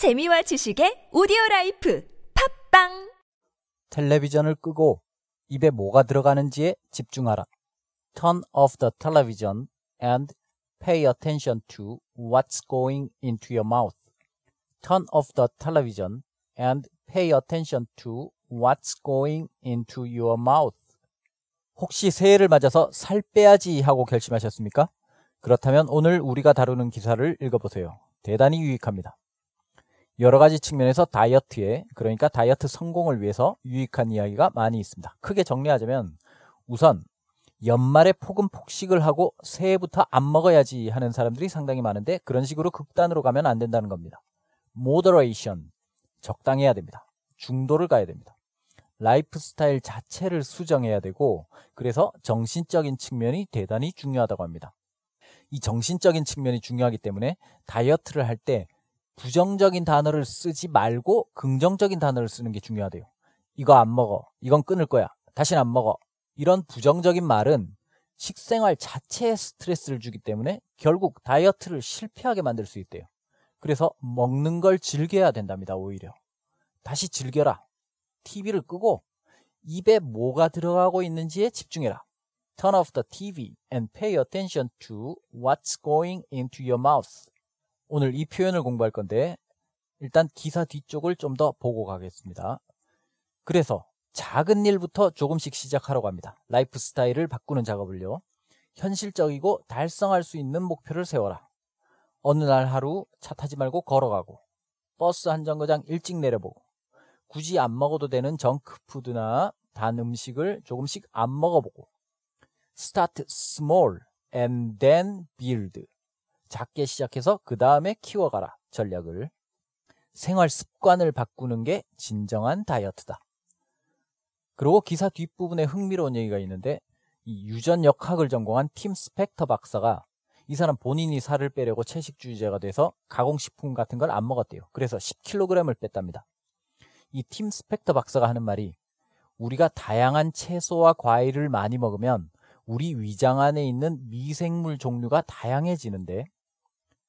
재미와 지식의 오디오 라이프 팝빵 텔레비전을 끄고 입에 뭐가 들어가는지에 집중하라. Turn off the television and pay attention to what's going into your mouth. Turn off the television and pay attention to what's going into your mouth. 혹시 새해를 맞아서 살 빼야지 하고 결심하셨습니까? 그렇다면 오늘 우리가 다루는 기사를 읽어보세요. 대단히 유익합니다. 여러 가지 측면에서 다이어트에, 그러니까 다이어트 성공을 위해서 유익한 이야기가 많이 있습니다. 크게 정리하자면 우선 연말에 폭음 폭식을 하고 새해부터 안 먹어야지 하는 사람들이 상당히 많은데 그런 식으로 극단으로 가면 안 된다는 겁니다. moderation, 적당해야 됩니다. 중도를 가야 됩니다. 라이프 스타일 자체를 수정해야 되고 그래서 정신적인 측면이 대단히 중요하다고 합니다. 이 정신적인 측면이 중요하기 때문에 다이어트를 할때 부정적인 단어를 쓰지 말고 긍정적인 단어를 쓰는 게 중요하대요. 이거 안 먹어. 이건 끊을 거야. 다시는 안 먹어. 이런 부정적인 말은 식생활 자체에 스트레스를 주기 때문에 결국 다이어트를 실패하게 만들 수 있대요. 그래서 먹는 걸 즐겨야 된답니다, 오히려. 다시 즐겨라. TV를 끄고 입에 뭐가 들어가고 있는지에 집중해라. Turn off the TV and pay attention to what's going into your mouth. 오늘 이 표현을 공부할 건데 일단 기사 뒤쪽을 좀 더 보고 가겠습니다. 그래서 작은 일부터 조금씩 시작하라고 합니다. 라이프 스타일을 바꾸는 작업을요. 현실적이고 달성할 수 있는 목표를 세워라. 어느 날 하루 차 타지 말고 걸어가고 버스 한 정거장 일찍 내려보고 굳이 안 먹어도 되는 정크푸드나 단 음식을 조금씩 안 먹어보고 start small and then build 작게 시작해서 그 다음에 키워가라 전략을 생활 습관을 바꾸는 게 진정한 다이어트다. 그리고 기사 뒷부분에 흥미로운 얘기가 있는데 이 유전 역학을 전공한 팀 스펙터 박사가 이 사람 본인이 살을 빼려고 채식주의자가 돼서 가공식품 같은 걸 안 먹었대요. 그래서 10kg을 뺐답니다. 이 팀 스펙터 박사가 하는 말이 우리가 다양한 채소와 과일을 많이 먹으면 우리 위장 안에 있는 미생물 종류가 다양해지는데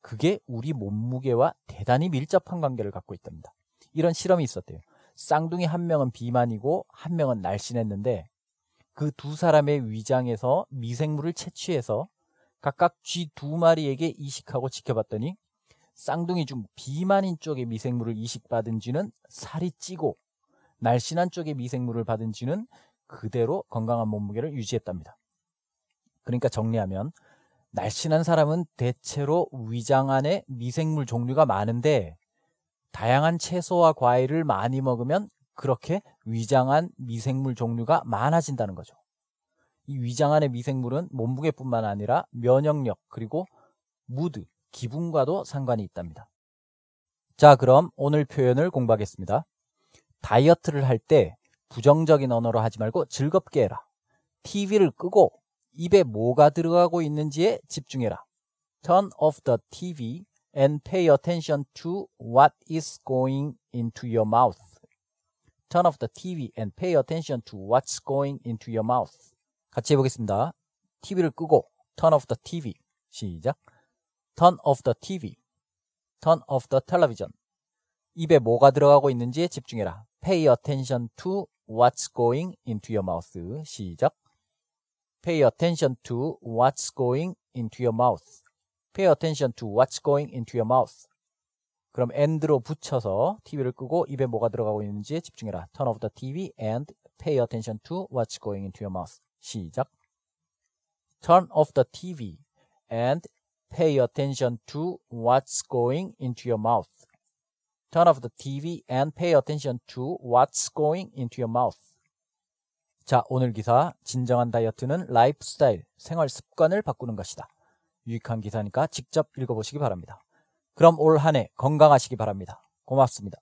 그게 우리 몸무게와 대단히 밀접한 관계를 갖고 있답니다. 이런 실험이 있었대요. 쌍둥이 한 명은 비만이고 한 명은 날씬했는데 그 두 사람의 위장에서 미생물을 채취해서 각각 쥐 두 마리에게 이식하고 지켜봤더니 쌍둥이 중 비만인 쪽의 미생물을 이식받은 쥐는 살이 찌고 날씬한 쪽의 미생물을 받은 쥐는 그대로 건강한 몸무게를 유지했답니다. 그러니까 정리하면 날씬한 사람은 대체로 위장 안에 미생물 종류가 많은데 다양한 채소와 과일을 많이 먹으면 그렇게 위장 안 미생물 종류가 많아진다는 거죠. 이 위장 안의 미생물은 몸무게뿐만 아니라 면역력 그리고 무드, 기분과도 상관이 있답니다. 자, 그럼 오늘 표현을 공부하겠습니다. 다이어트를 할 때 부정적인 언어로 하지 말고 즐겁게 해라. TV를 끄고 입에 뭐가 들어가고 있는지에 집중해라. Turn off the TV and pay attention to what is going into your mouth. Turn off the TV and pay attention to what's going into your mouth. 같이 해보겠습니다. TV를 끄고 turn off the TV. 시작. turn off the TV. turn off the television. 입에 뭐가 들어가고 있는지에 집중해라. pay attention to what's going into your mouth. 시작. Pay attention to what's going into your mouth. pay attention to what's going into your mouth. 그럼 and로 붙여서 TV를 끄고 입에 뭐가 들어가고 있는지에 집중해라. Turn off the TV and pay attention to what's going into your mouth. 시작. Turn off the TV and pay attention to what's going into your mouth. Turn off the TV and pay attention to what's going into your mouth. 자, 오늘 기사 진정한 다이어트는 라이프 스타일, 생활 습관을 바꾸는 것이다. 유익한 기사니까 직접 읽어보시기 바랍니다. 그럼 올 한 해 건강하시기 바랍니다. 고맙습니다.